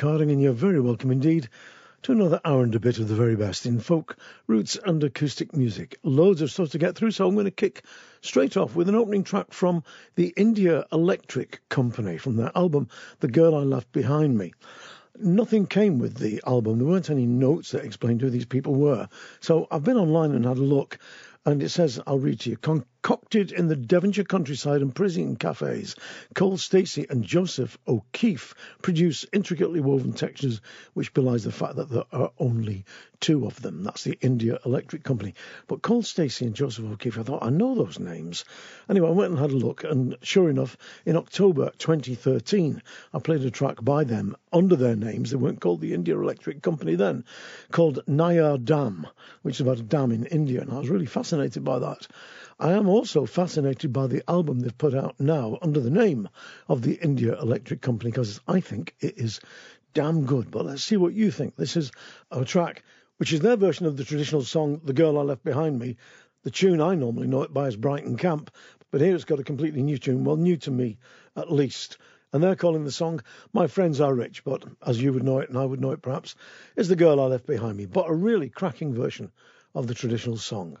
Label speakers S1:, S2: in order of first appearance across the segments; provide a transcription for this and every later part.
S1: Harding, and you're very welcome indeed to another hour and a bit of the very best in folk, roots, and acoustic music. Loads of stuff to get through, so I'm going to kick straight off with an opening track from the India Electric Company from their album The Girl I Left Behind Me. Nothing came with the album. There weren't any notes that explained who these people were. So I've been online and had a look, and it says, I'll read to you, concocted in the Devonshire countryside and prison cafes, Cole Stacey and Joseph O'Keefe produce intricately woven textures which belies the fact that there are only two of them. That's the India Electric Company. But Cole Stacey and Joseph O'Keefe, I thought, I know those names. Anyway, I went and had a look, and sure enough, in October 2013, I played a track by them under their names. They weren't called the India Electric Company then, called Nayar Dam, which is about a dam in India, and I was really fascinated by that. I am also fascinated by the album they've put out now under the name of the India Electric Company because I think it is damn good. But let's see what you think. This is a track which is their version of the traditional song The Girl I Left Behind Me. The tune I normally know it by is Brighton Camp, but here it's got a completely new tune, well, new to me at least. And they're calling the song My Friends Are Rich, but as you would know it and I would know it perhaps, is The Girl I Left Behind Me, but a really cracking version of the traditional song.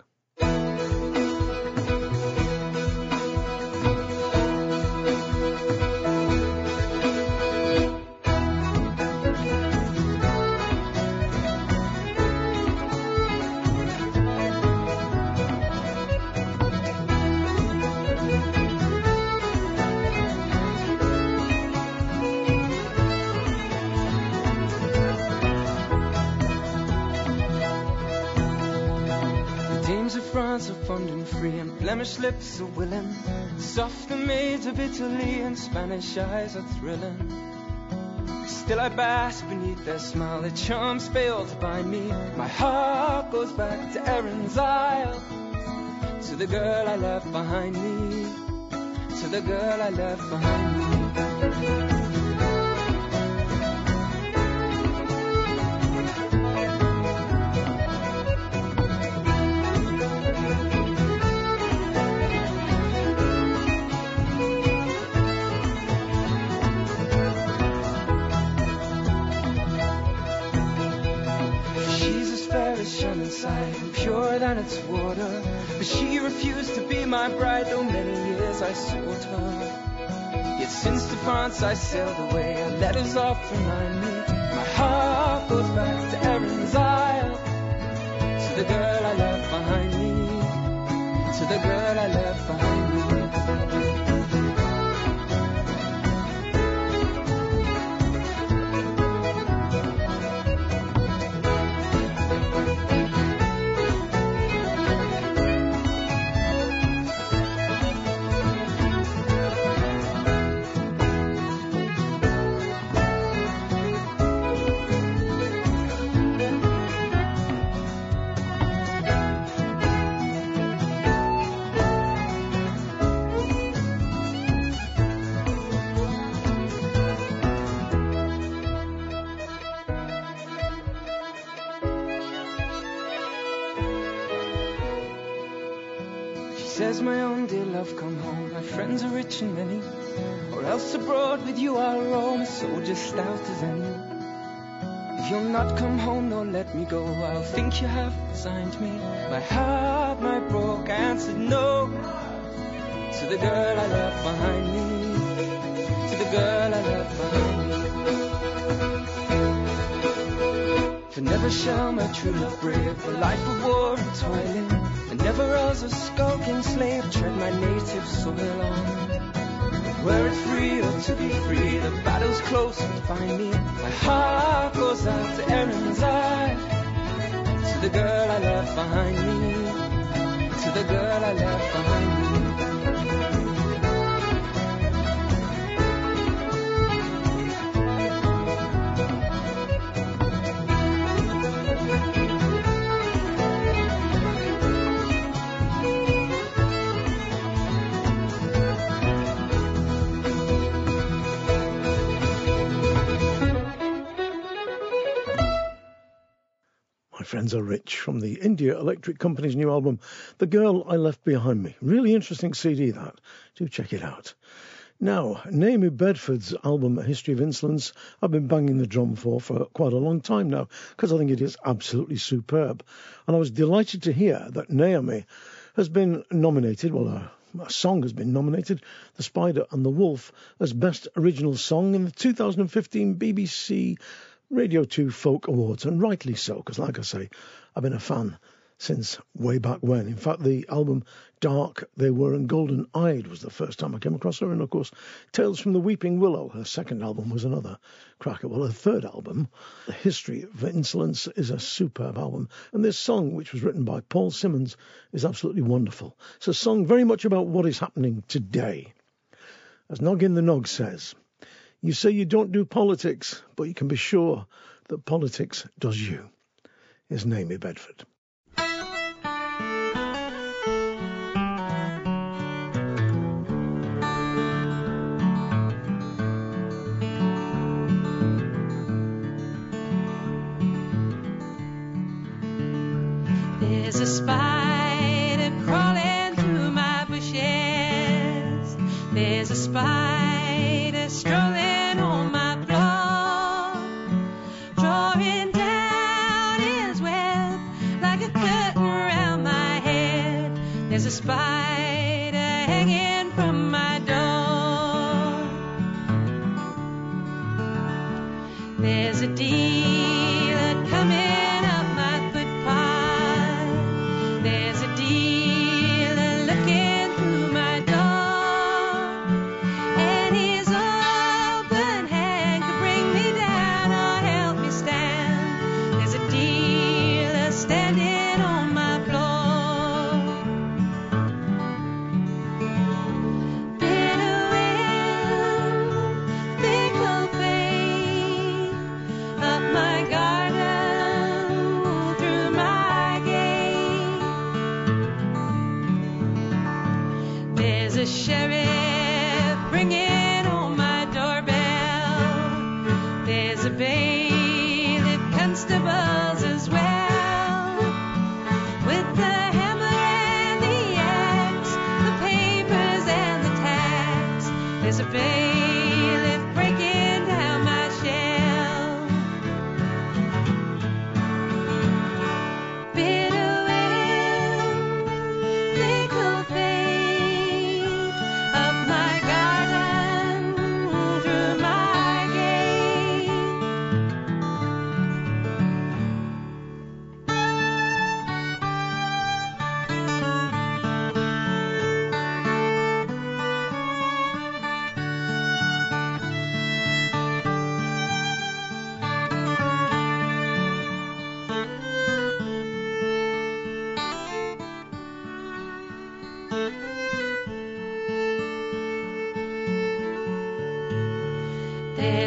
S2: Flemish lips are willing, soft the maids of Italy, and Spanish eyes are thrilling. Still I bask beneath their smile, their charms fail to bind me. My heart goes back to Erin's Isle, to the girl I left behind me, to the girl I left behind me. Than its water. But she refused to be my bride, though many years I sought her. Yet since to France I sailed away, her letters oft remind me. My heart goes back to Erin's Isle, to the girl I left behind me, to the girl I left behind me. Many, or else abroad with you I'll roam, a soldier stout as any. If you'll not come home nor let me go, I'll think you have resigned me. My heart, my broke, answered no to the girl I left behind me, to the girl I left behind me. For never shall my true love brave the life of war and toiling. And never as a skulking slave tread my native soil on. Were it's free to be free, the battle's close and find me. My heart goes out to Erin's eye, to the girl I left behind me, to the girl I left behind
S1: Friends Are Rich from the India Electric Company's new album, The Girl I Left Behind Me. Really interesting CD, that. Do check it out. Now, Naomi Bedford's album History of Insolence, I've been banging the drum for for quite a long time now because I think it is absolutely superb. And I was delighted to hear that Naomi has been nominated, well, a, a song has been nominated, The Spider and the Wolf, as Best Original Song in the 2015 BBC Radio 2 Folk Awards, and rightly so, because, like I say, I've been a fan since way back when. In fact, the album Dark They Were and Golden Eyed was the first time I came across her. And of course, Tales from the Weeping Willow, her second album, was another cracker. Well, her third album, The History of Insolence, is a superb album. And this song, which was written by Paul Simmons, is absolutely wonderful. It's a song very much about what is happening today. As Noggin the Nog says, you say you don't do politics, but you can be sure that politics does you. is name is Bedford.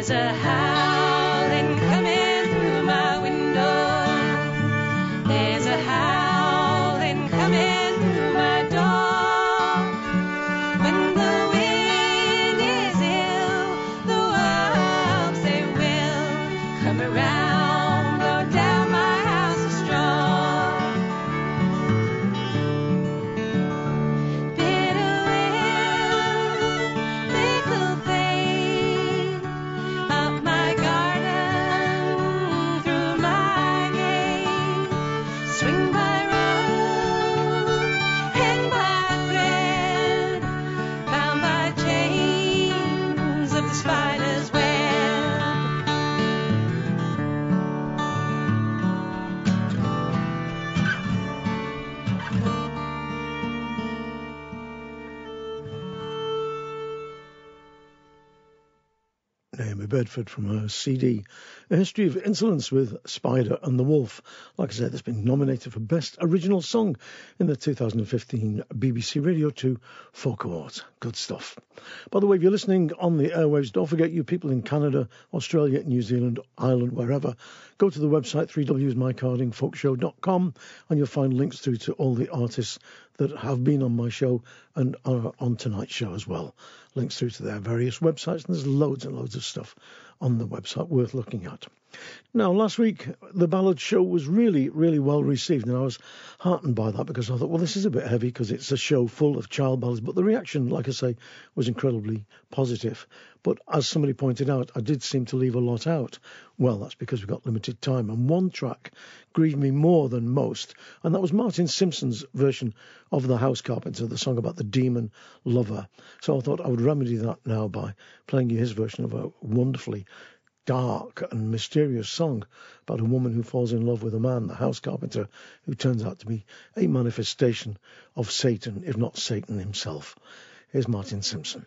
S2: There's a howling
S1: Bedford from her CD, A History of Insolence with Spider and the Wolf. Like I said, it's been nominated for Best Original Song in the 2015 BBC Radio 2 Folk Awards. Good stuff. By the way, if you're listening on the airwaves, don't forget you people in Canada, Australia, New Zealand, Ireland, wherever, go to the website 3wsmikehardingfolkshow.com and you'll find links through to all the artists that have been on my show and are on tonight's show as well. Links through to their various websites, and there's loads and loads of stuff on the website worth looking at.
S3: Now, last week, the ballad show was really, really well received, and I was heartened by that because I thought, well, this is a bit heavy because it's a show full of child ballads, but the reaction, like I say, was incredibly positive. But as somebody pointed out, I did seem to leave a lot out. Well, that's because we've got limited time, and one track grieved me more than most, and that was Martin Simpson's version of The House Carpenter, the song about the demon lover. So I thought I would remedy that now by playing you his version of a wonderfully dark and mysterious song about a woman who falls in love with a man, the house carpenter, who turns out to be a manifestation of Satan, if not Satan himself. Here's Martin Simpson.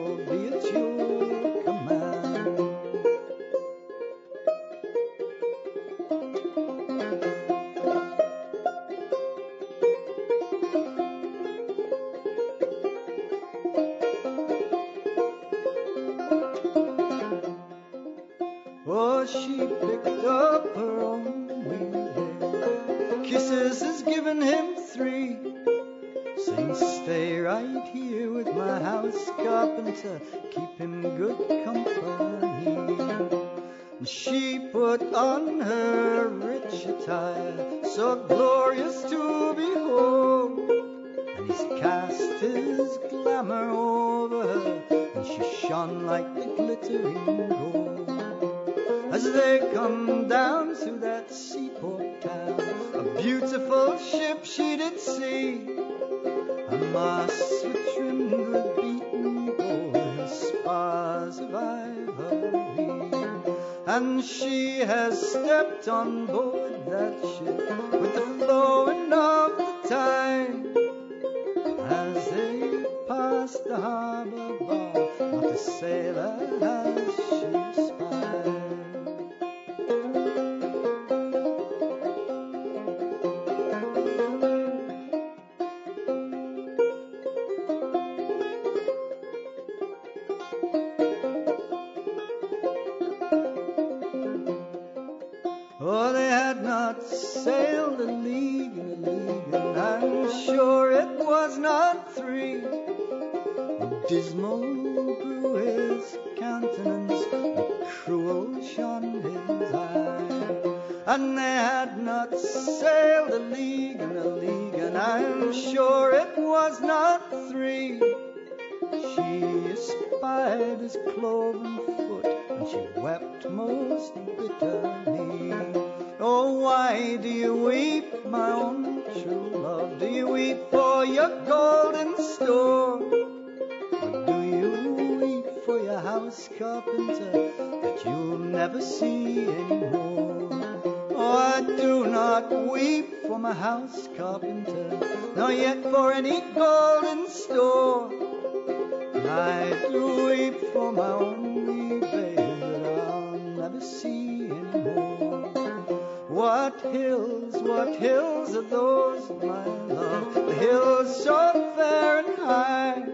S4: on board that ship with the had not sailed a league and a league, and I'm sure it was not three. She espied his cloven foot, and she wept most bitterly. Oh, why do you weep, my own true love? Do you weep for your golden store? Do you weep for your house carpenter that
S3: you'll never see anymore? Oh, I do not weep for my house carpenter, nor yet for any golden store. I do weep for my only babe that I'll never see anymore. What hills, what hills are those, my love? The hills so fair and high.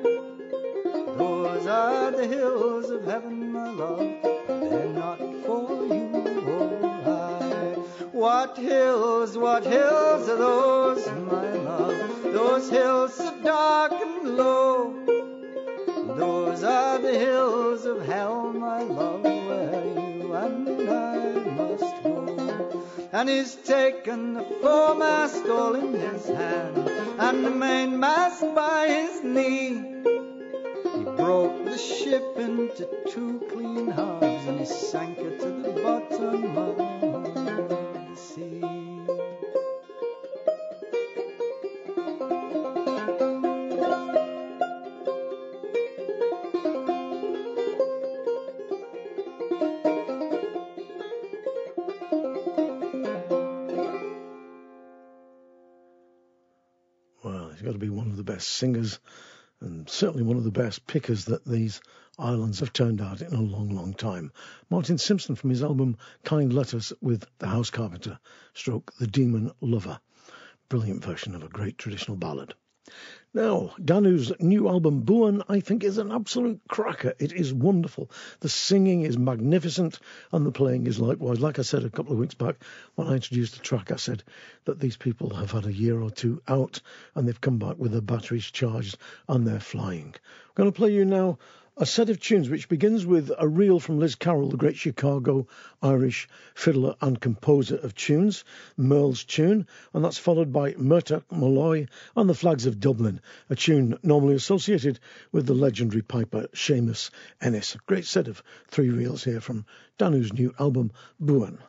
S3: Those are the hills of heaven, my love. They're not for you. What hills, what hills are those, my love? Those hills so dark and low. Those are the hills of hell, my love, where you and I must go. And he's taken the foremast all in his hand, and the mainmast by his knee. He broke the ship into two clean halves, and he sank her to the bottom
S1: of the best singers and certainly one of the best pickers that these islands have turned out in a long, long time. Martin Simpson from his album Kind Letters with the House Carpenter, stroke The Demon Lover. Brilliant version of a great traditional ballad. Now, Danù's new album, Buan, I think is an absolute cracker. It is wonderful. The singing is magnificent and the playing is likewise. Like I said a couple of weeks back when I introduced the track, I said that these people have had a year or two out and they've come back with their batteries charged and they're flying. I'm going to play you now a set of tunes which begins with a reel from Liz Carroll, the great Chicago Irish fiddler and composer of tunes, Merle's tune, and that's followed by Murtagh Molloy and the Flags of Dublin, a tune normally associated with the legendary piper Seamus Ennis. A great set of three reels here from Danù's new album, Buan.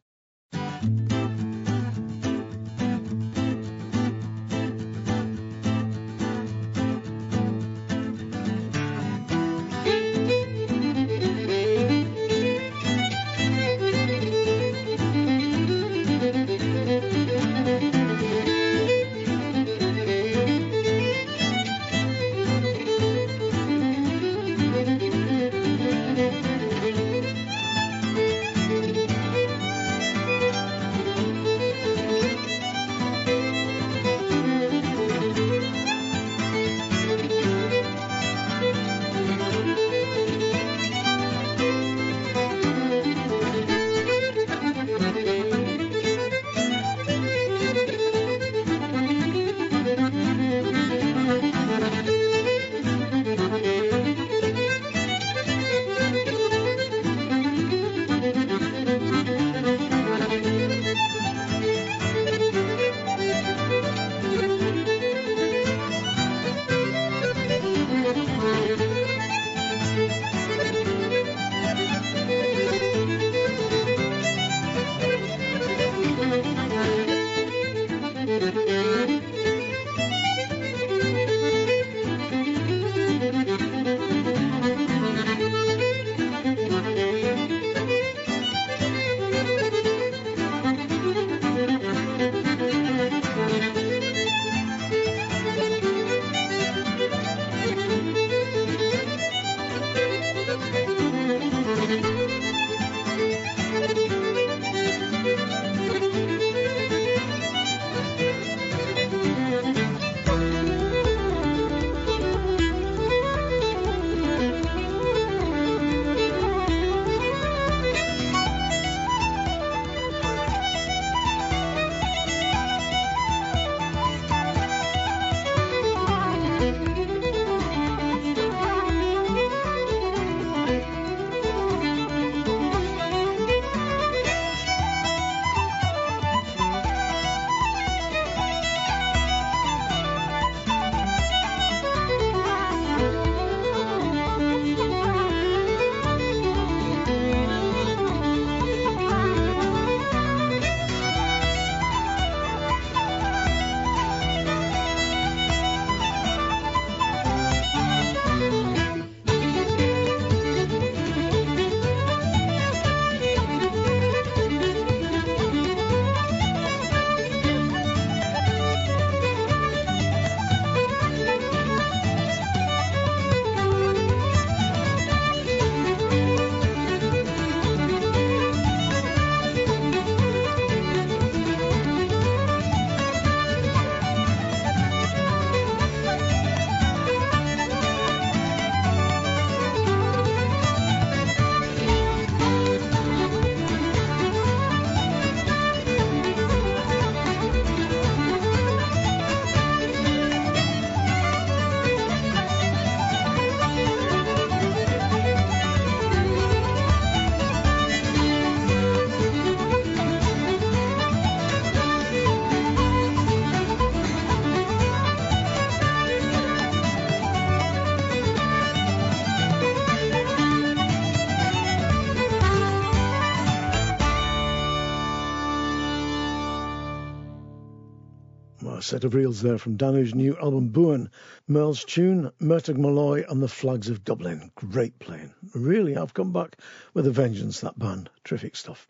S2: Set of reels there from Danù's new album Buan, Merle's tune, Murtagh Malloy and the Flags of Dublin. Great playing. Really I've come back with a vengeance, that band. Terrific stuff.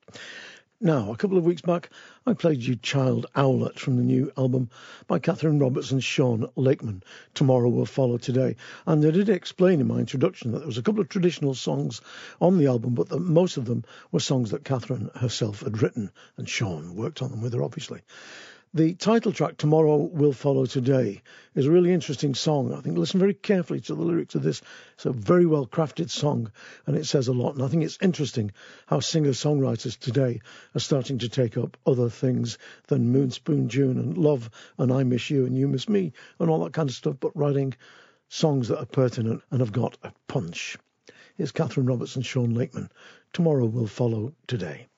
S2: Now, a couple of weeks back, I played you Child Owlet from the new album by Kathryn Roberts and Sean Lakeman. Tomorrow will follow today. And I did explain in my introduction that there was a couple of traditional songs on the album, but that most of them were songs that Kathryn herself had written, and Sean worked on them with her, obviously. The title track, Tomorrow Will Follow Today, is a really interesting song. I think listen very carefully to the lyrics of this. It's a very well crafted song and it says a lot. And I think it's interesting how singer songwriters today are starting to take up other things than Moonspoon June and Love and I Miss You and You Miss Me and all that kind of stuff, but writing songs that are pertinent and have got a punch. Here's Kathryn Roberts and Sean Lakeman. Tomorrow will follow today.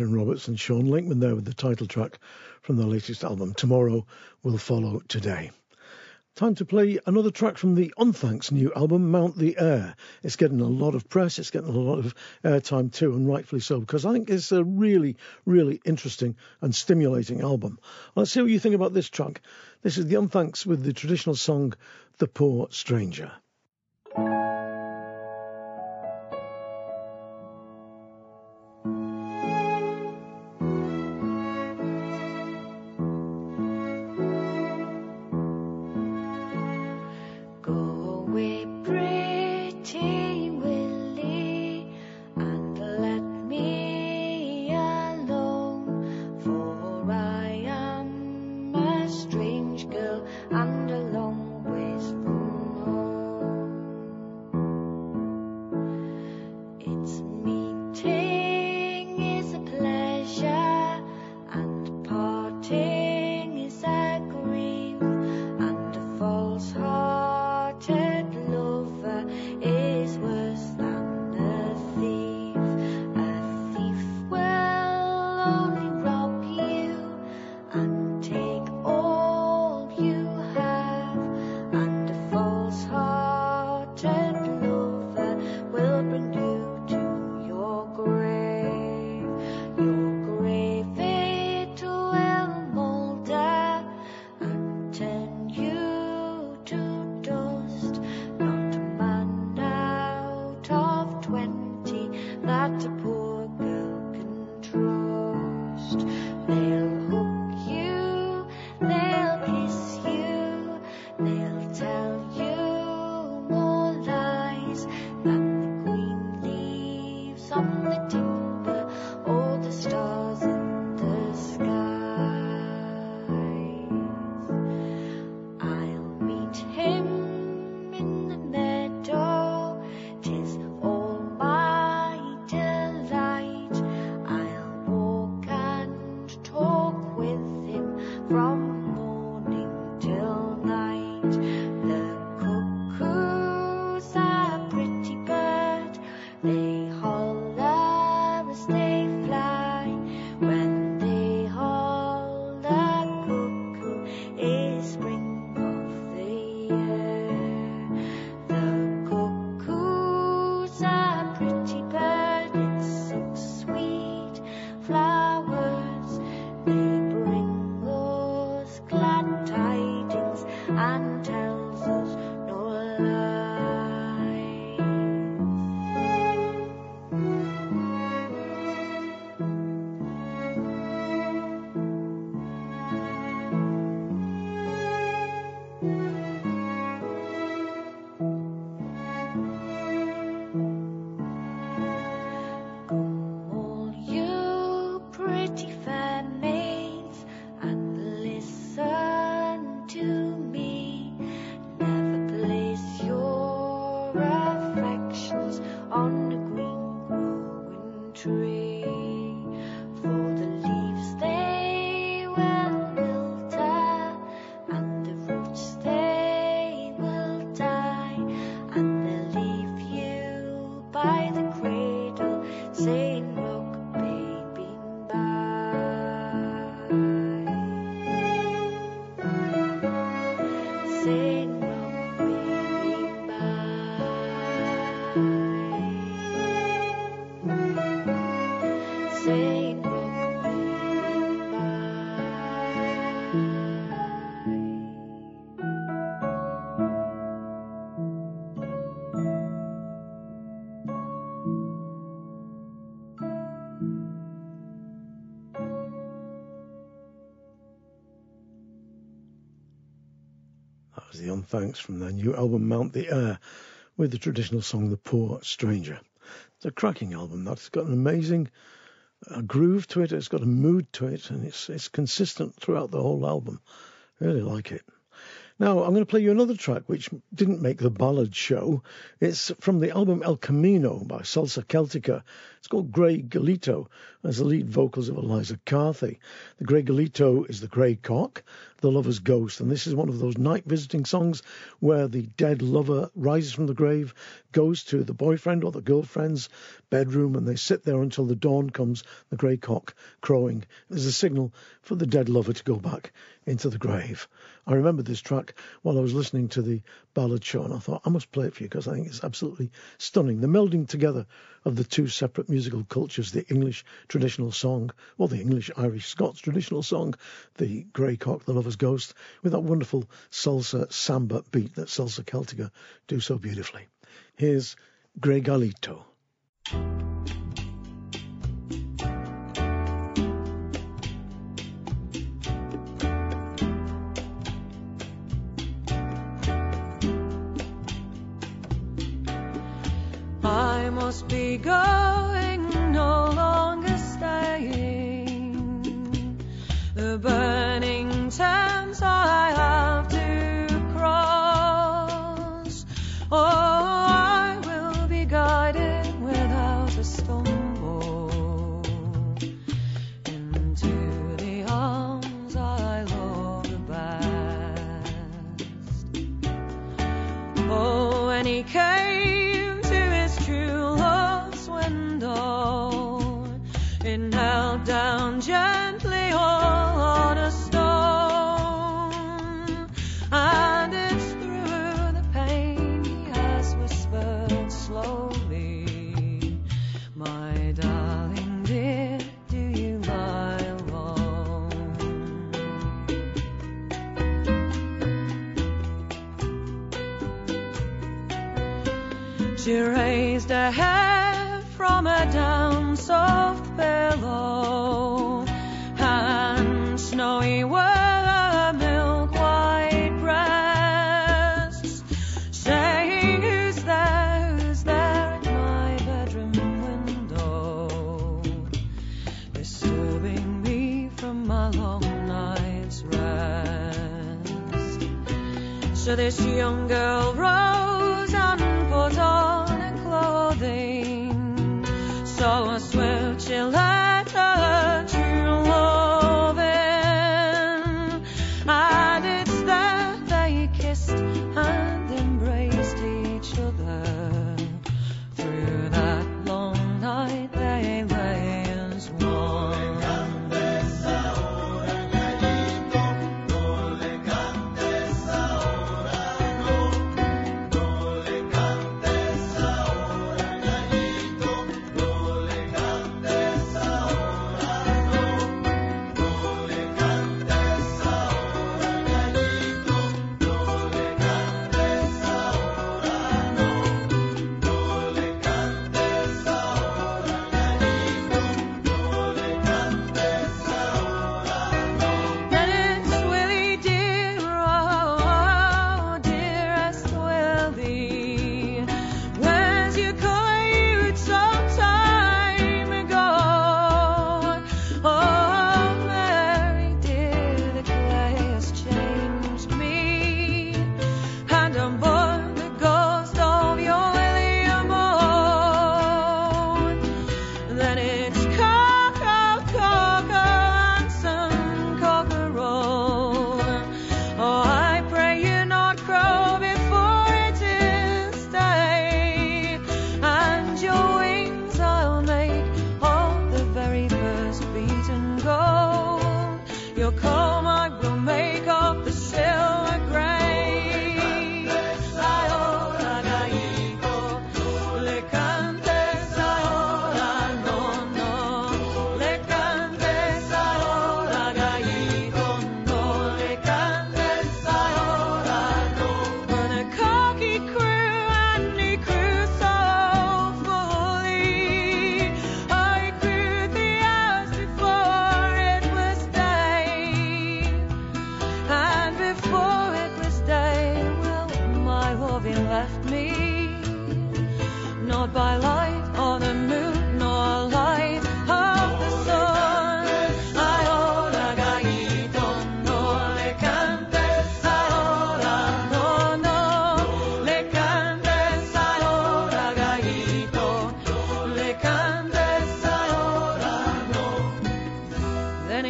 S1: Kathryn Roberts and Sean Lakeman there with the title track from their latest album, Tomorrow Will Follow Today. Time to play another track from the Unthanks new album, Mount the Air. It's getting a lot of press, it's getting a lot of airtime too, and rightfully so, because I think it's a really, really interesting and stimulating album. Let's see what you think about this track. This is the Unthanks with the traditional song, The Poor Stranger. The Unthanks from their new album Mount the Air with the traditional song The Poor Stranger. It's a cracking album that's got an amazing uh, groove to it, it's got a mood to it, and it's, it's consistent throughout the whole album. I Really like it. Now, I'm going to play you another track which didn't make the ballad show. It's from the album El Camino by Salsa Celtica. It's called Grey Gallito, as the lead vocals of Eliza Carthy. The Grey Gallito is the grey cock, the lover's ghost, and this is one of those night visiting songs where the dead lover rises from the grave, goes to the boyfriend or the girlfriend's bedroom, and they sit there until the dawn comes, the grey cock crowing. There's a signal for the dead lover to go back into the grave. I remember this track while I was listening to the ballad show, and I thought I must play it for you because I think it's absolutely stunning. The melding together of the two separate musical cultures, the English traditional song, or the English Irish Scots traditional song, the Grey Cock, the Ghost, with that wonderful salsa samba beat that Salsa Celtica do so beautifully. Here's Grey Gallito.
S2: I must be going, So this young girl rose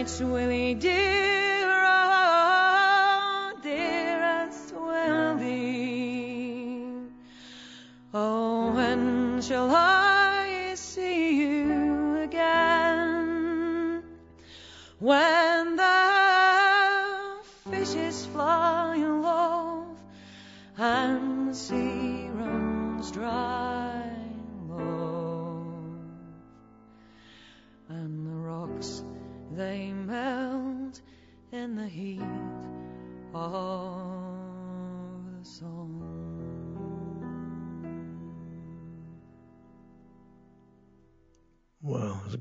S2: it's Willie dear,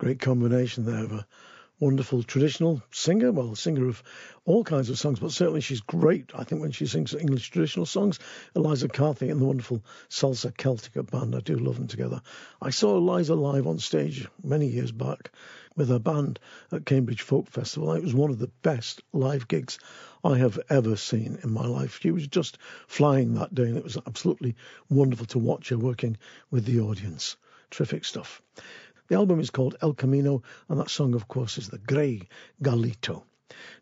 S1: great combination there of a wonderful traditional singer, well, singer of all kinds of songs, but certainly she's great, I think, when she sings English traditional songs. Eliza Carthy and the wonderful Salsa Celtica band, I do love them together. I saw Eliza live on stage many years back with her band at Cambridge Folk Festival. It was one of the best live gigs I have ever seen in my life. She was just flying that day, and it was absolutely wonderful to watch her working with the audience. Terrific stuff. The album is called El Camino, and that song, of course, is the Grey Gallito.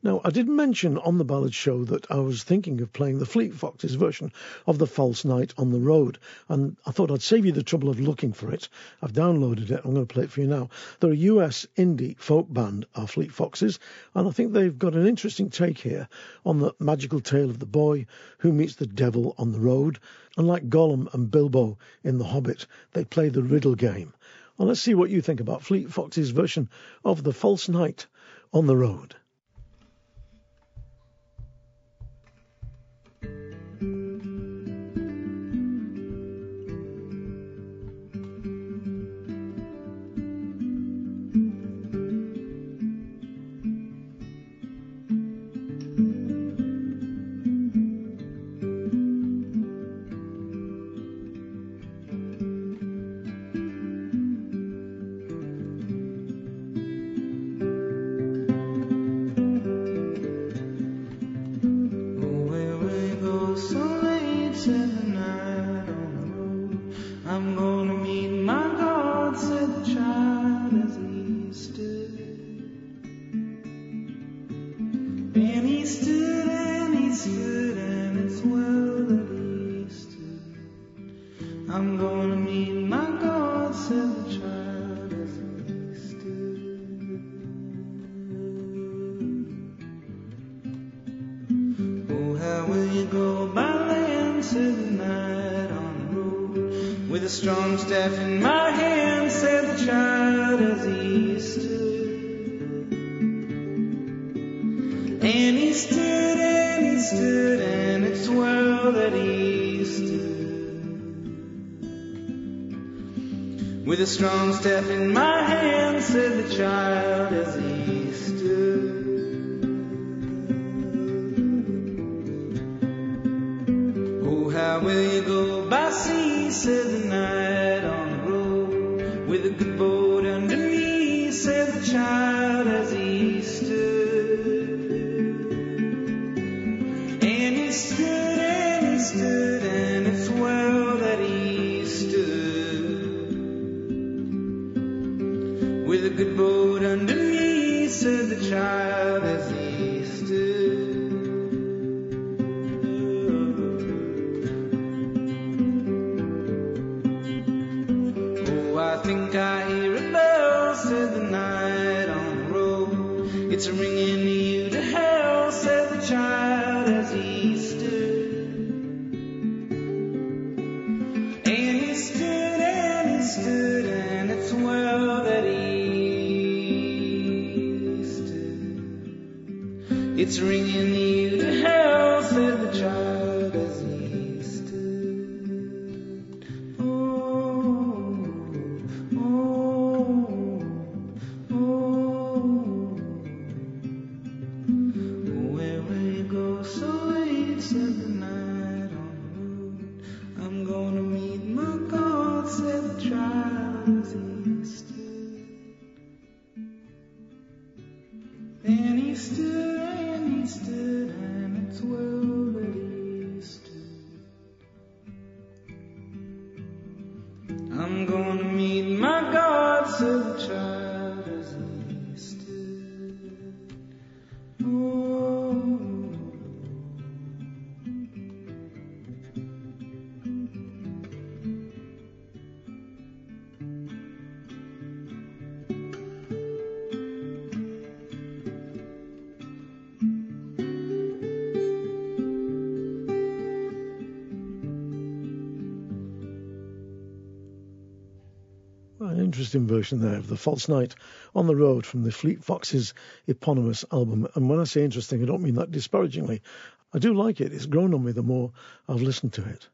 S1: Now, I did mention on the Ballad Show that I was thinking of playing the Fleet Foxes version of The False Knight on the Road, and I thought I'd save you the trouble of looking for it. I've downloaded it. I'm going to play it for you now. They're a US indie folk band, our Fleet Foxes, and I think they've got an interesting take here on the magical tale of the boy who meets the devil on the road. And like Gollum and Bilbo in The Hobbit, they play the riddle game. Well, let's see what you think about Fleet Foxes' version of The False Knight on the Road.
S5: And and it's well. I'm gonna strong staff
S1: interesting version there of The False Knight on the Road from the Fleet Foxes eponymous album. And when I say interesting, I don't mean that disparagingly. I do like it. It's grown on me the more I've listened to it.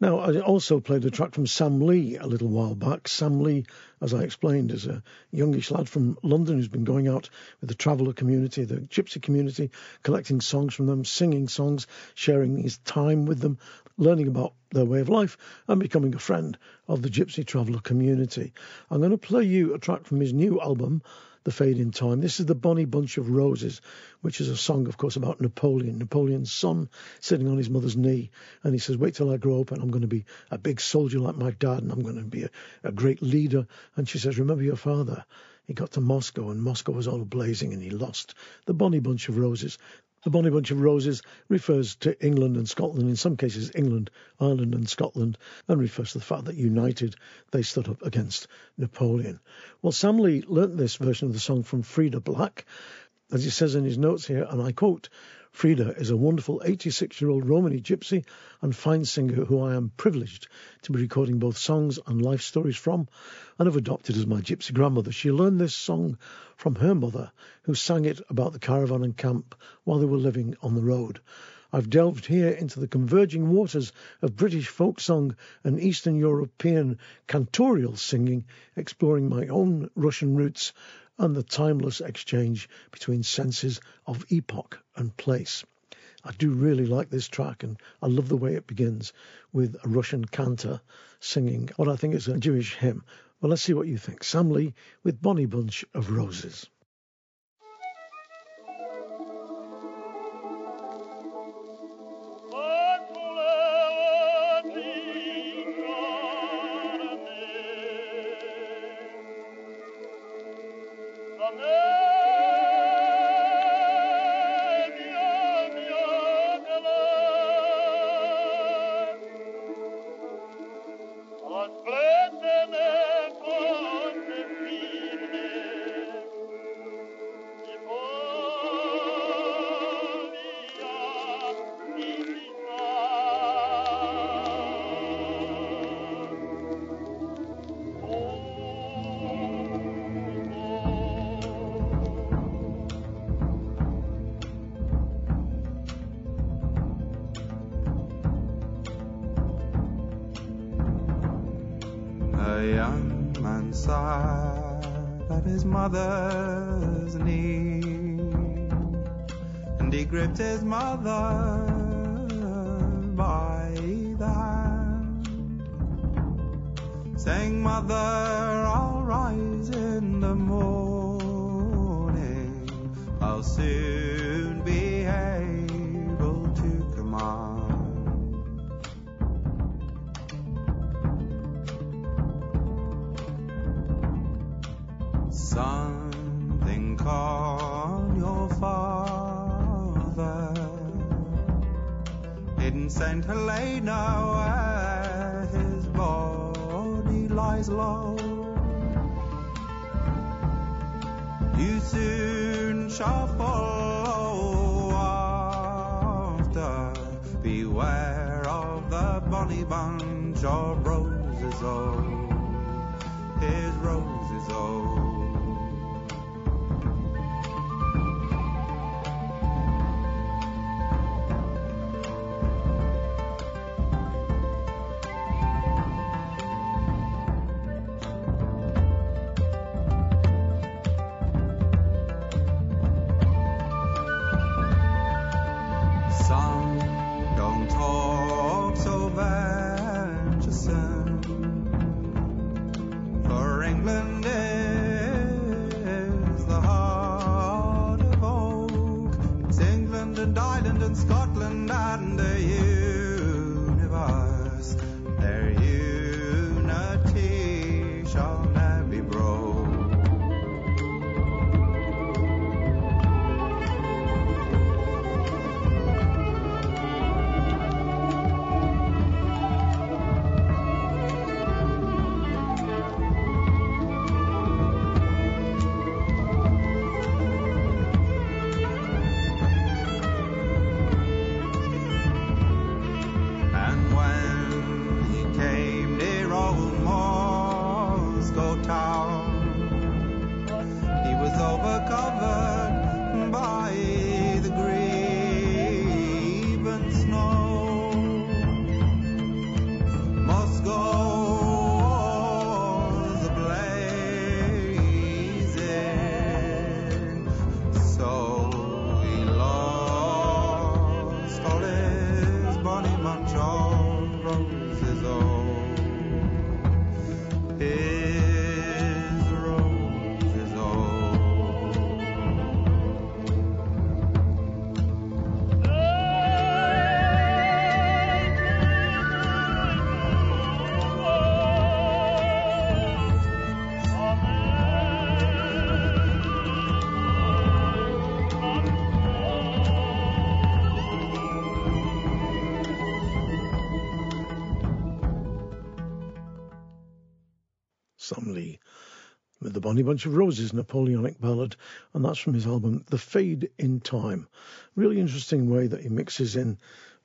S1: Now, I also played a track from Sam Lee a little while back. Sam Lee, as I explained, is a youngish lad from London who's been going out with the traveller community, the gypsy community, collecting songs from them, singing songs, sharing his time with them, learning about their way of life, and becoming a friend of the gypsy traveller community. I'm going to play you a track from his new album, the Fade in Time. This is the Bonnie Bunch of Roses, which is a song, of course, about Napoleon, Napoleon's son sitting on his mother's knee. And he says, Wait till I grow up and I'm going to be a big soldier like my dad and I'm going to be a, a great leader. And she says, Remember your father? He got to Moscow and Moscow was all blazing and he lost. The Bonnie Bunch of Roses. The Bonnie Bunch of Roses refers to England and Scotland, in some cases England, Ireland and Scotland, and refers to the fact that united they stood up against Napoleon. Well, Sam Lee learnt this version of the song from Freda Black, as he says in his notes here, and I quote, Freda is a wonderful 86 year old Romany gypsy and fine singer who I am privileged to be recording both songs and life stories from and have adopted as my gypsy grandmother. She learned this song from her mother, who sang it about the caravan and camp while they were living on the road. I've delved here into the converging waters of British folk song and Eastern European cantorial singing, exploring my own Russian roots and the timeless exchange between senses of epoch and place. I do really like this track and I love the way it begins with a Russian cantor singing what I think is a Jewish hymn. Well, let's see what you think. Sam Lee with Bonnie Bunch of Roses.
S6: Mother's knee, and he gripped his mother
S1: Bonnie Bunch of Roses Napoleonic Ballad, and that's from his album The Fade in Time. Really interesting way that he mixes in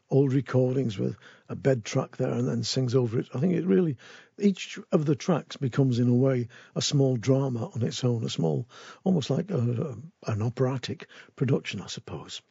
S1: old recordings with a bed track there and then sings over it. I think it really, each of the tracks becomes in a way a small drama on its own, a small, almost like a, an operatic production, I suppose.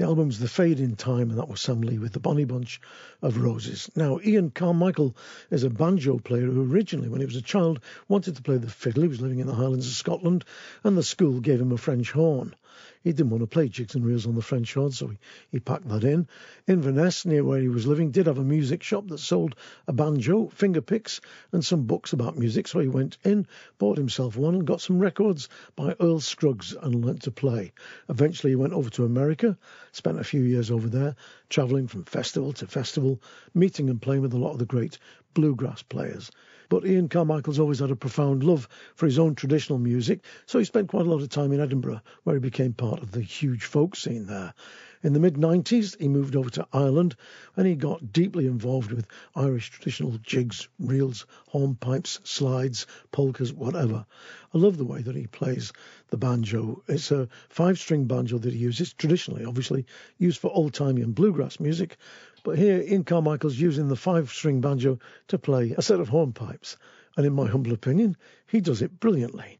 S1: The album's The Fade in Time, and that was Sam Lee with the Bonnie Bunch of Roses. Now, Ian Carmichael is a banjo player who originally, when he was a child, wanted to play the fiddle. He was living in the Highlands of Scotland, and the school gave him a French horn. He didn't want to play jigs and reels on the French horn, so he, he packed that in. Inverness, near where he was living, did have a music shop that sold a banjo, finger picks, and some books about music. So he went in, bought himself one, and got some records by Earl Scruggs and learnt to play. Eventually, he went over to America, spent a few years over there, travelling from festival to festival, meeting and playing with a lot of the great bluegrass players. But Ian Carmichael's always had a profound love for his own traditional music, so he spent quite a lot of time in Edinburgh, where he became part of the huge folk scene there. In the mid 90s, he moved over to Ireland and he got deeply involved with Irish traditional jigs, reels, hornpipes, slides, polkas, whatever. I love the way that he plays the banjo. It's a five string banjo that he uses, traditionally, obviously, used for old timey and bluegrass music. But here, Ian Carmichael's using the five string banjo to play a set of hornpipes. And in my humble opinion, he does it brilliantly.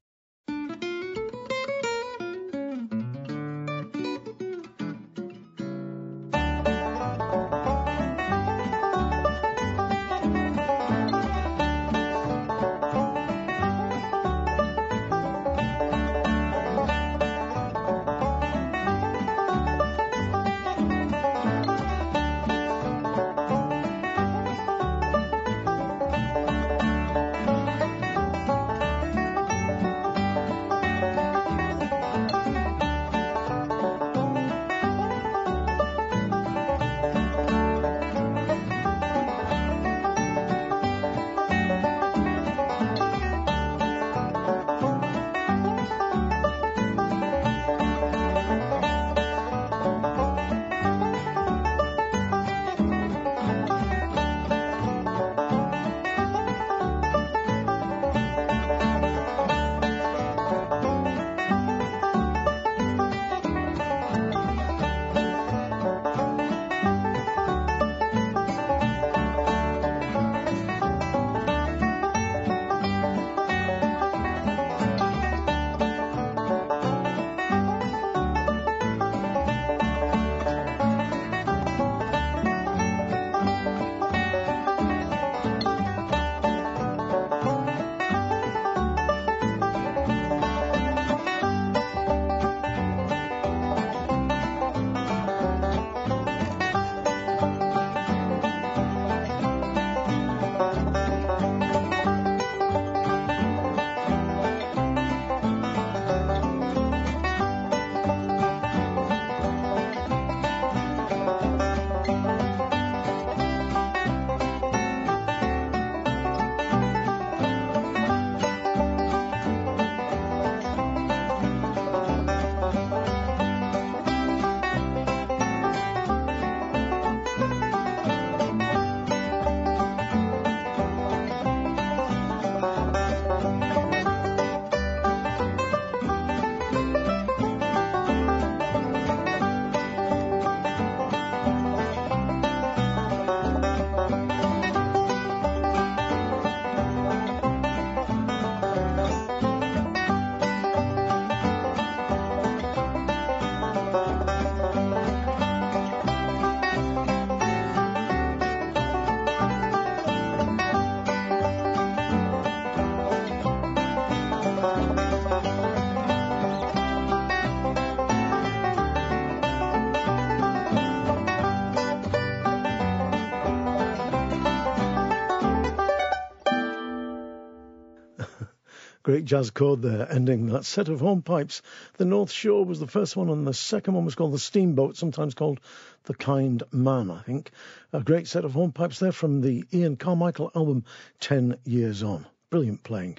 S1: Great jazz chord there, ending that set of hornpipes. The North Shore was the first one, and the second one was called the Steamboat, sometimes called the Kind Man, I think. A great set of hornpipes there from the Ian Carmichael album, 10 Years On. Brilliant playing.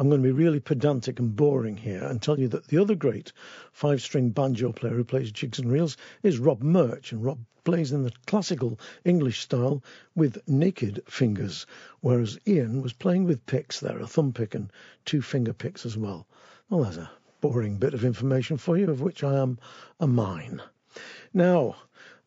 S1: I'm going to be really pedantic and boring here and tell you that the other great five string banjo player who plays jigs and reels is Rob Murch. And Rob plays in the classical English style with naked fingers, whereas Ian was playing with picks there, a thumb pick and two finger picks as well. Well, there's a boring bit of information for you, of which I am a mine. Now,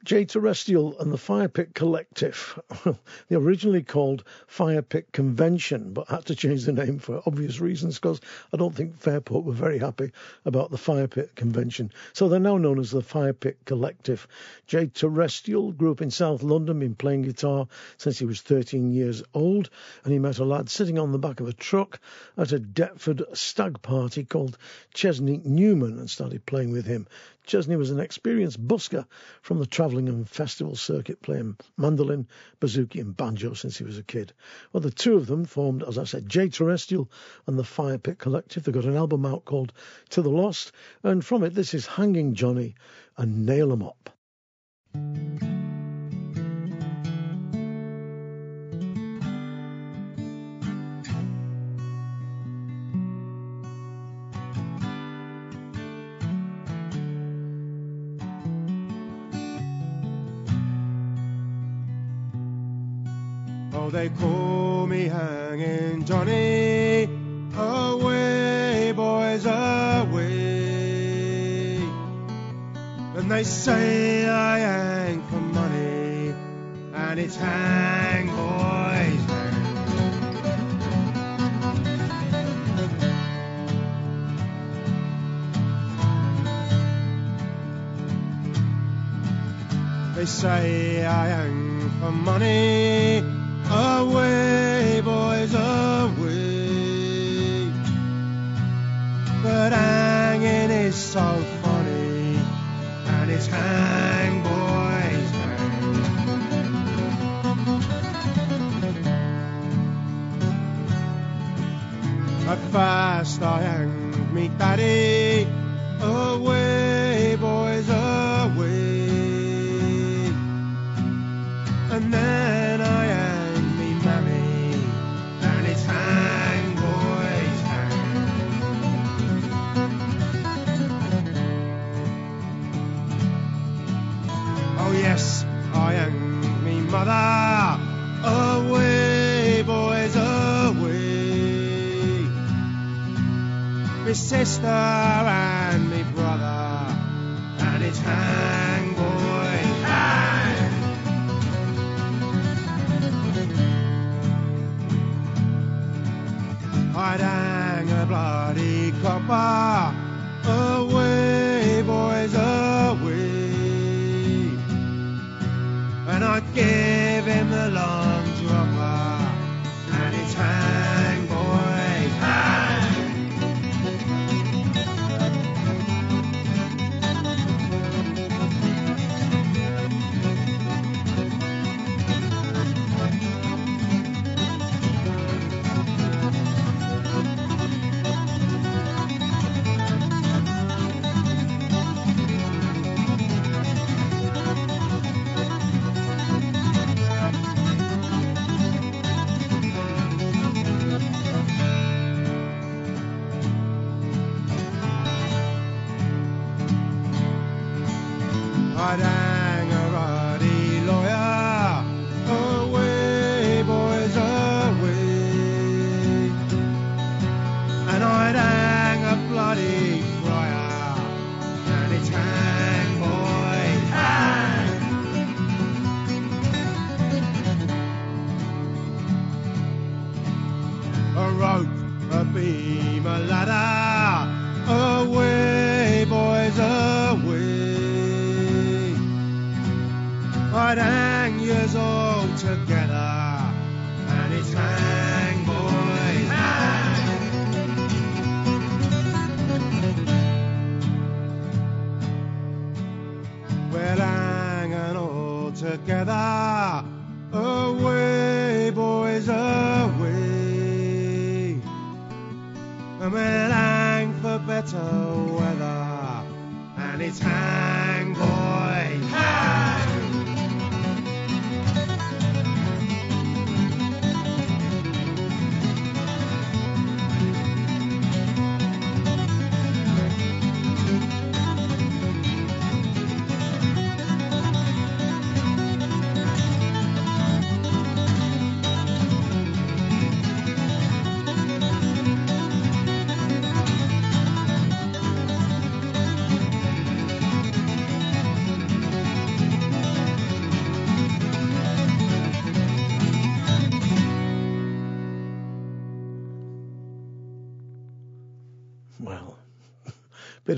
S1: Jay Terrestrial and the Fire Pit Collective. they originally called Fire Pit Convention, but had to change the name for obvious reasons because I don't think Fairport were very happy about the Fire Pit Convention. So they're now known as the Fire Pit Collective. Jay Terrestrial grew up in South London, been playing guitar since he was 13 years old, and he met a lad sitting on the back of a truck at a Deptford stag party called Chesney Newman and started playing with him. Chesney was an experienced busker from the travelling and festival circuit, playing mandolin, bouzouki, and banjo since he was a kid. Well, the two of them formed, as I said, Jay Terrestrial and the Fire Pit Collective. They got an album out called To the Lost, and from it, this is Hanging Johnny and Nail 'em Up.
S6: They call me hanging Johnny. Away, boys, away. And they say I hang for money. And it's hang, boys, hang. They say I hang for money. Away, boys, away. But hanging is so funny. And it's hang, boys, hang. At fast I hang me daddy. Sister and me brother. And it's hang, boy hang. I'd hang a bloody copper away, boys, away. And I'd give him the long I'd better weather. And it's hang,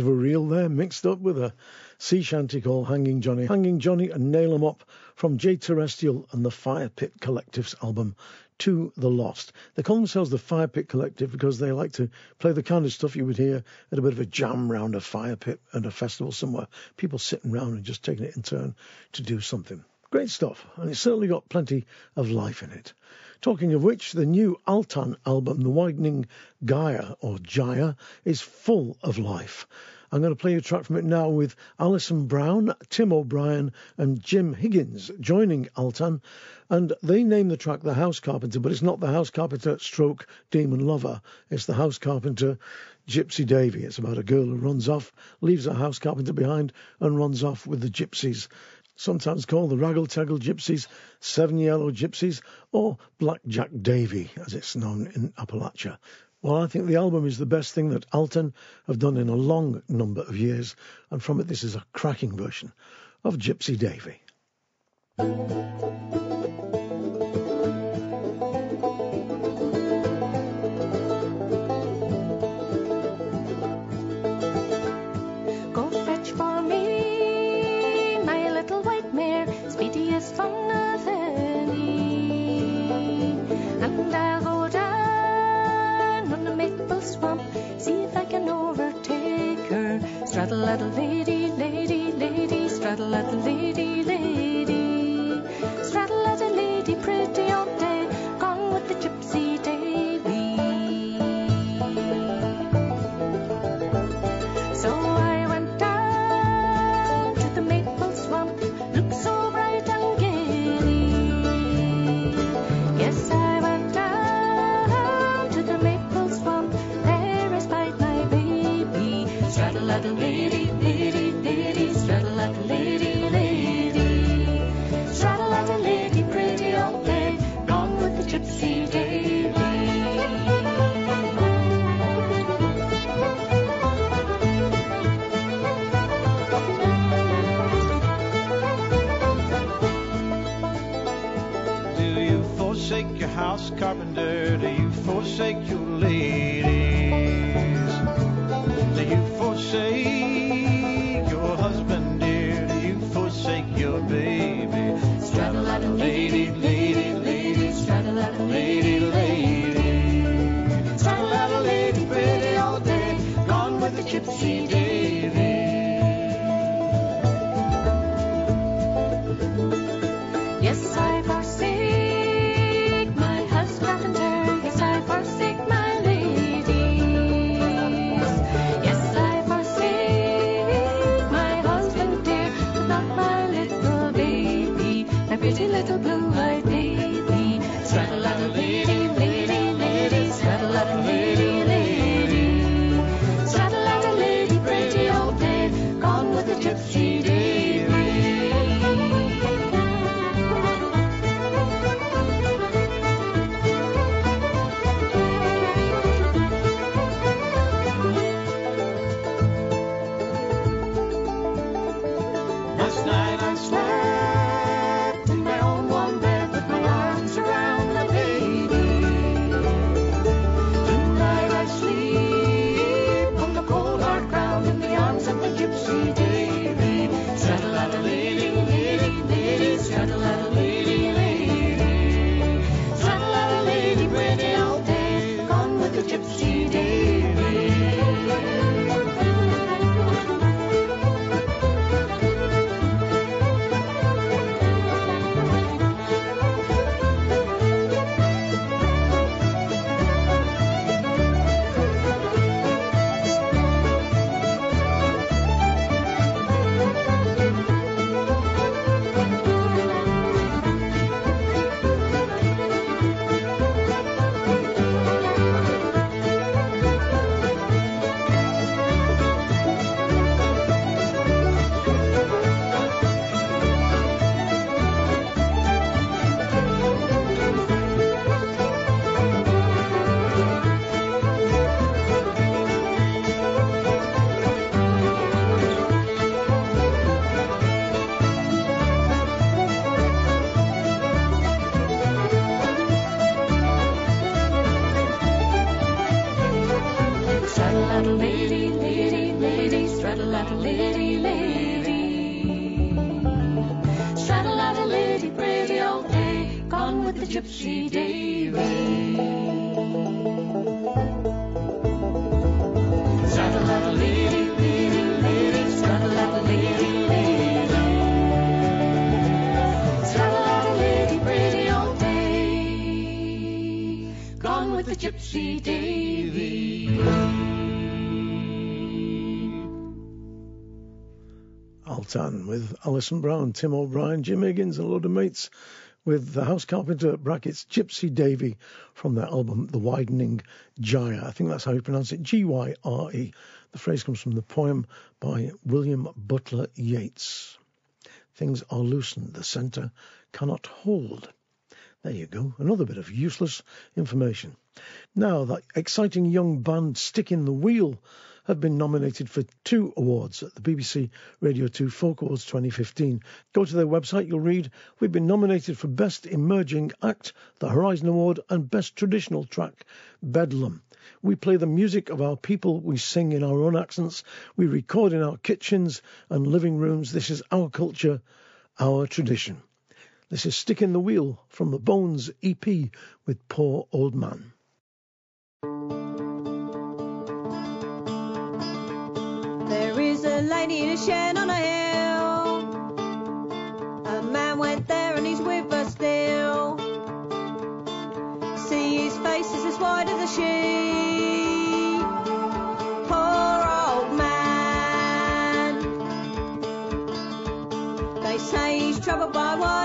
S1: of a reel there mixed up with a sea shanty called Hanging Johnny. Hanging Johnny and Nail 'em Up from Jay Terrestrial and the Fire Pit Collective's album To the Lost. They call themselves the Fire Pit Collective because they like to play the kind of stuff you would hear at a bit of a jam round a fire pit at a festival somewhere. People sitting round and just taking it in turn to do something. Great stuff, and it's certainly got plenty of life in it. Talking of which, the new Altan album, The Widening Gaia, or Jaya, is full of life. I'm going to play a track from it now with Alison Brown, Tim O'Brien, and Jim Higgins joining Altan. And they name the track The House Carpenter, but it's not the House Carpenter stroke Demon Lover. It's the House Carpenter Gypsy Davy. It's about a girl who runs off, leaves her house carpenter behind, and runs off with the gypsies sometimes called the Raggle Taggle Gypsies, Seven Yellow Gypsies, or Black Jack Davy, as it's known in Appalachia. Well, I think the album is the best thing that Altan have done in a long number of years, and from it, this is a cracking version of Gypsy Davy.
S7: Forsake
S1: Alison Brown, Tim O'Brien, Jim Higgins, and a load of mates with the House Carpenter brackets Gypsy Davy from their album The Widening Gyre. I think that's how you pronounce it, G Y R E. The phrase comes from the poem by William Butler Yeats. Things are loosened, the centre cannot hold. There you go, another bit of useless information. Now, that exciting young band Stick in the Wheel have been nominated for two awards at the BBC Radio 2 Folk Awards 2015. Go to their website, you'll read We've been nominated for Best Emerging Act, the Horizon Award, and Best Traditional Track, Bedlam. We play the music of our people, we sing in our own accents, we record in our kitchens and living rooms. This is our culture, our tradition. This is Stick in the Wheel from the Bones EP with Poor Old Man.
S8: Lady in a shed on a hill. A man went there and he's with her still. See his face is as white as a sheet. Poor old man. They say he's troubled by what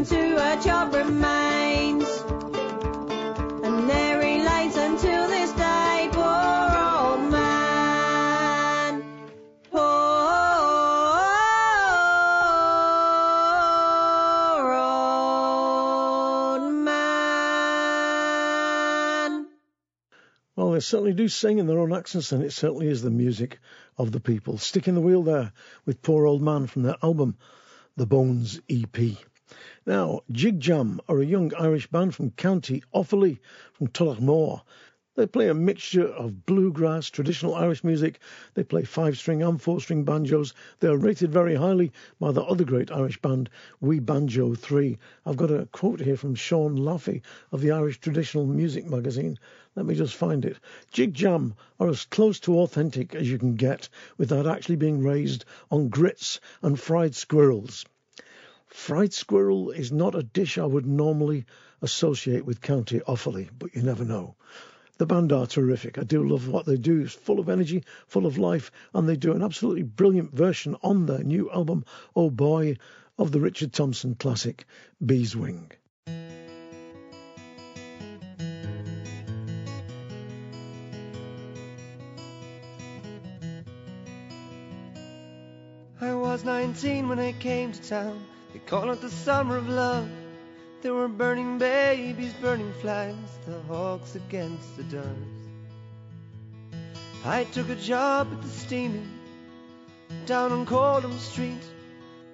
S8: into her job remains. And there he lays until this day, poor old man. Poor old man.
S1: Well, they certainly do sing in their own accents, and it certainly is the music of the people. Stick in the wheel there with Poor Old Man from their album, The Bones EP. Now, Jigjam are a young Irish band from County Offaly, from Tullamore. They play a mixture of bluegrass, traditional Irish music. They play five string and four string banjos. They are rated very highly by the other great Irish band, We Banjo 3. I've got a quote here from Sean Laffey of the Irish Traditional Music magazine. Let me just find it. Jigjam are as close to authentic as you can get without actually being raised on grits and fried squirrels. Fried squirrel is not a dish I would normally associate with County Offaly, but you never know. The band are terrific. I do love what they do. It's full of energy, full of life, and they do an absolutely brilliant version on their new album, Oh Boy, of the Richard Thompson classic, Beeswing.
S9: I was 19 when I came to town. They call it the summer of love. There were burning babies, burning flags, the hawks against the doves. I took a job at the steaming down on Coldham Street.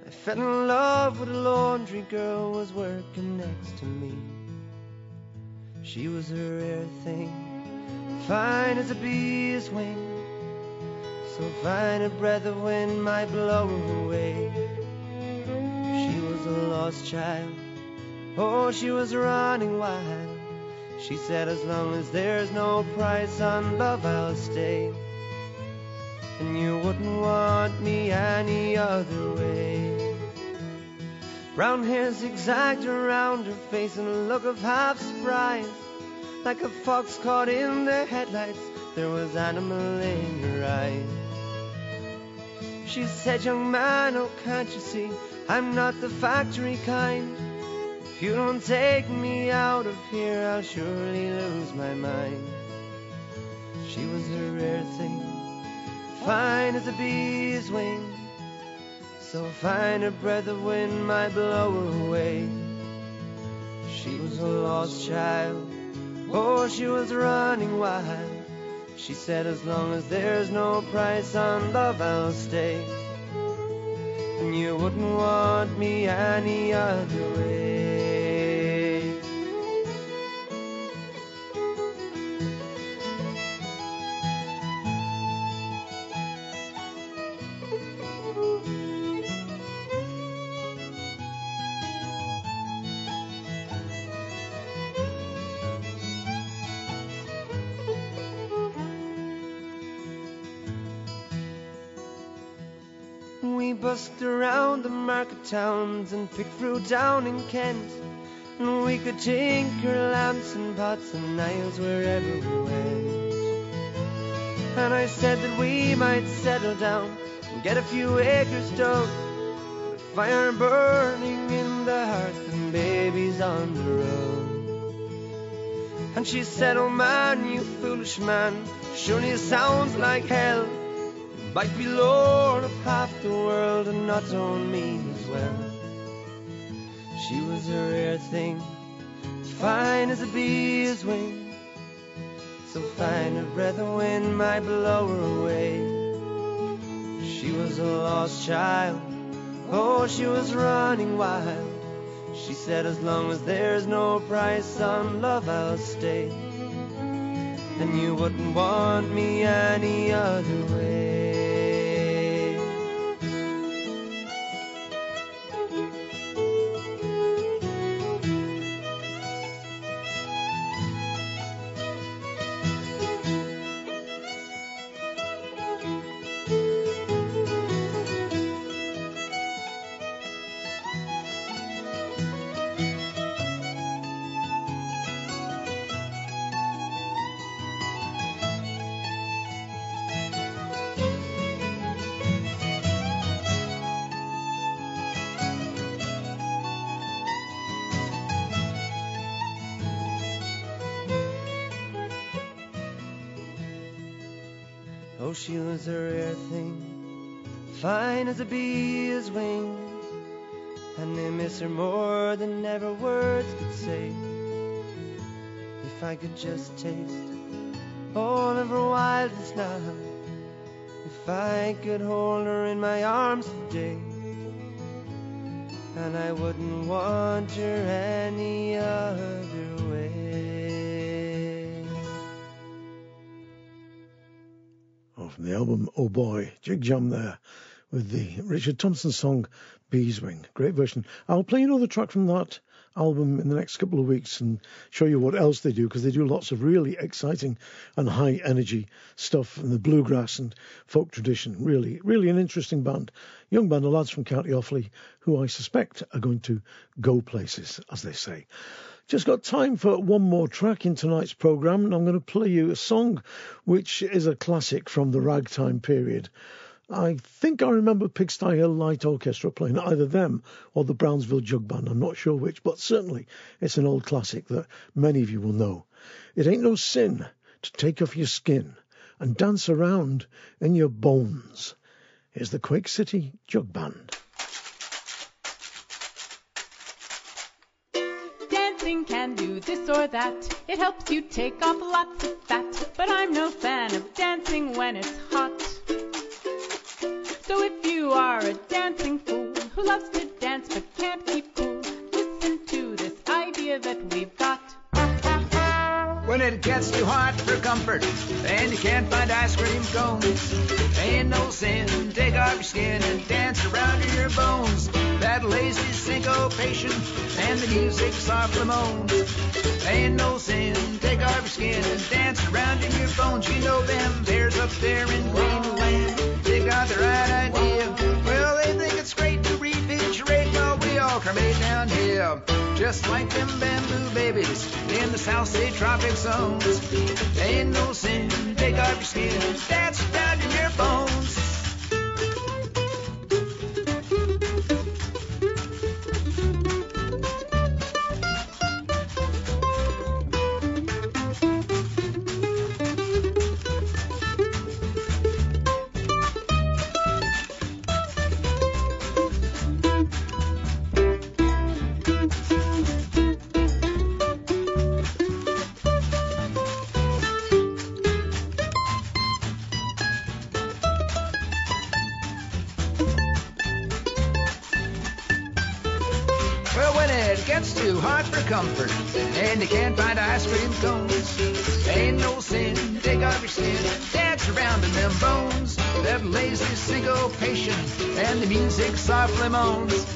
S9: I fell in love with a laundry girl who was working next to me. She was a rare thing, fine as a bee's wing, so fine a breath of wind might blow her away. Lost child, oh, she was running wild. She said, as long as there's no price on love, I'll stay. And you wouldn't want me any other way. Brown hair zigzagged around her face and a look of half surprise. Like a fox caught in the headlights, there was animal in her eyes. She said, young man, oh can't you see, I'm not the factory kind. If you don't take me out of here, I'll surely lose my mind. She was a rare thing, fine as a bee's wing. So fine a breath of wind might blow away. She was a lost child, oh, she was running wild. She said, as long as there's no price on love, I'll stay. You wouldn't want me any other way. Market towns and picked fruit down in Kent. And we could tinker lamps and pots and nails wherever we went. And I said that we might settle down and get a few acres dug. With fire burning in the hearth and babies on the rug. And she said, Oh man, you foolish man, surely it sounds like hell. Might be lord of half the world and not own me as well. She was a rare thing, fine as a bee's wing. So fine a breath of wind might blow her away. She was a lost child, oh, she was running wild. She said, as long as there's no price on love, I'll stay. And you wouldn't want me any other way. She was a rare thing, fine as a bee's wing. And I miss her more than ever words could say. If I could just taste all of her wildness now. If I could hold her in my arms today. And I wouldn't want her any other
S1: from the album Oh Boy, Jigjam there with the Richard Thompson song Beeswing. Great version. I'll play another track from that album in the next couple of weeks and show you what else they do because they do lots of really exciting and high energy stuff in the bluegrass and folk tradition. Really, really an interesting band. Young band of lads from County Offaly who I suspect are going to go places, as they say. Just got time for one more track in tonight's programme, and I'm going to play you a song which is a classic from the ragtime period. I think I remember Pigsty Hill Light Orchestra playing either them or the Brownsville Jug Band. I'm not sure which, but certainly it's an old classic that many of you will know. It ain't no sin to take off your skin and dance around in your bones. Here's the Quake City Jug Band.
S10: That. It helps you take off lots of fat. But I'm no fan of dancing when it's hot. So if you are a dancing fool who loves to dance but can't keep cool, listen to this idea that we've got.
S5: When it gets too hot for comfort and you can't find ice cream cones, ain't no sin. Take off your skin and dance around your bones. That lazy syncopation and the music softly moans. Ain't no sin. Take off your skin and dance around in your bones. You know them bears up there in Greenland. They got the right idea. Well, they think it's great to refrigerate while we all cremate down here. Just like them bamboo babies in the South Sea tropic zones. Ain't no sin. Take off your skin and dance around in your bones. And you can't find ice cream cones, ain't no sin. Take off your skin, dance around in them bones. That lazy syncopation and the music softly moans.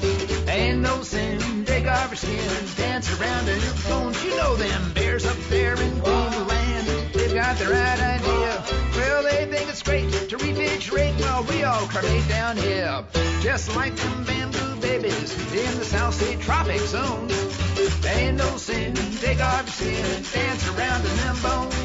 S5: Ain't no sin. Take off your skin, dance around in your bones. You know them bears up there in Greenland. They've got the right idea. Well, they think it's great to refrigerate while we all cremate down here. Just like them bamboo babies in the South Sea tropic zones. Ain't no sin. Your skin and dance around in them bones.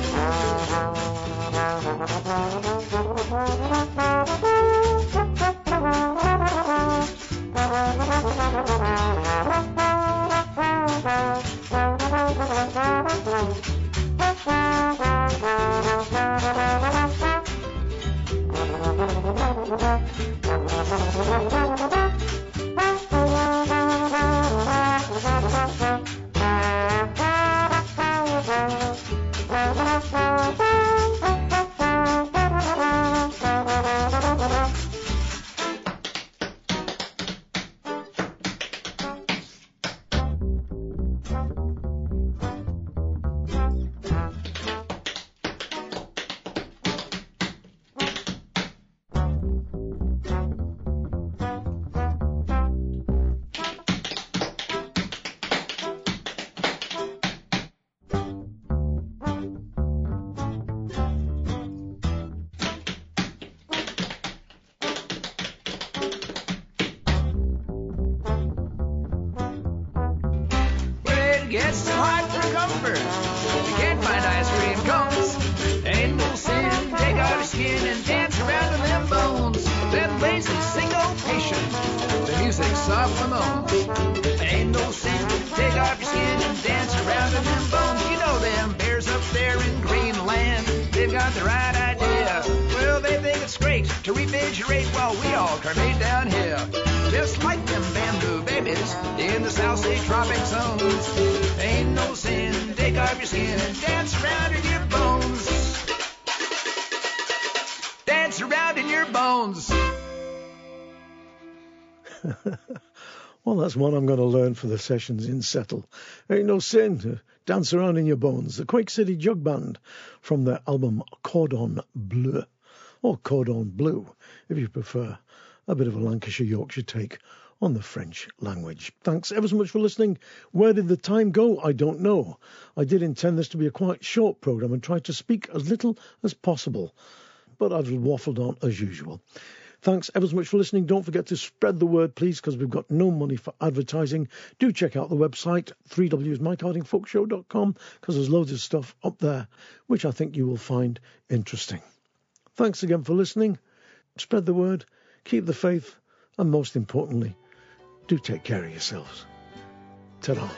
S5: And dance around in them bones. You know them bears up there in Greenland. They've got the right idea. Well, they think it's great to refrigerate while we all cremate down here. Just like them bamboo babies in the South Sea tropic zones. Ain't no sin. Take off your skin and dance around in your bones. Dance around in your bones.
S1: Well, that's one I'm going to learn for the sessions in Settle. Ain't no sin dance around in your bones. The Quake City Jug Band from their album Cordon Bleu, or Cordon Bleu, if you prefer. A bit of a Lancashire Yorkshire take on the French language. Thanks ever so much for listening. Where did the time go? I don't know. I did intend this to be a quite short programme and tried to speak as little as possible, but I've waffled on as usual. Thanks ever so much for listening. Don't forget to spread the word, please, because we've got no money for advertising. Do check out the website, 3wsmikehardingfolkshow.com, because there's loads of stuff up there, which I think you will find interesting. Thanks again for listening. Spread the word, keep the faith, and most importantly, do take care of yourselves. Ta-da.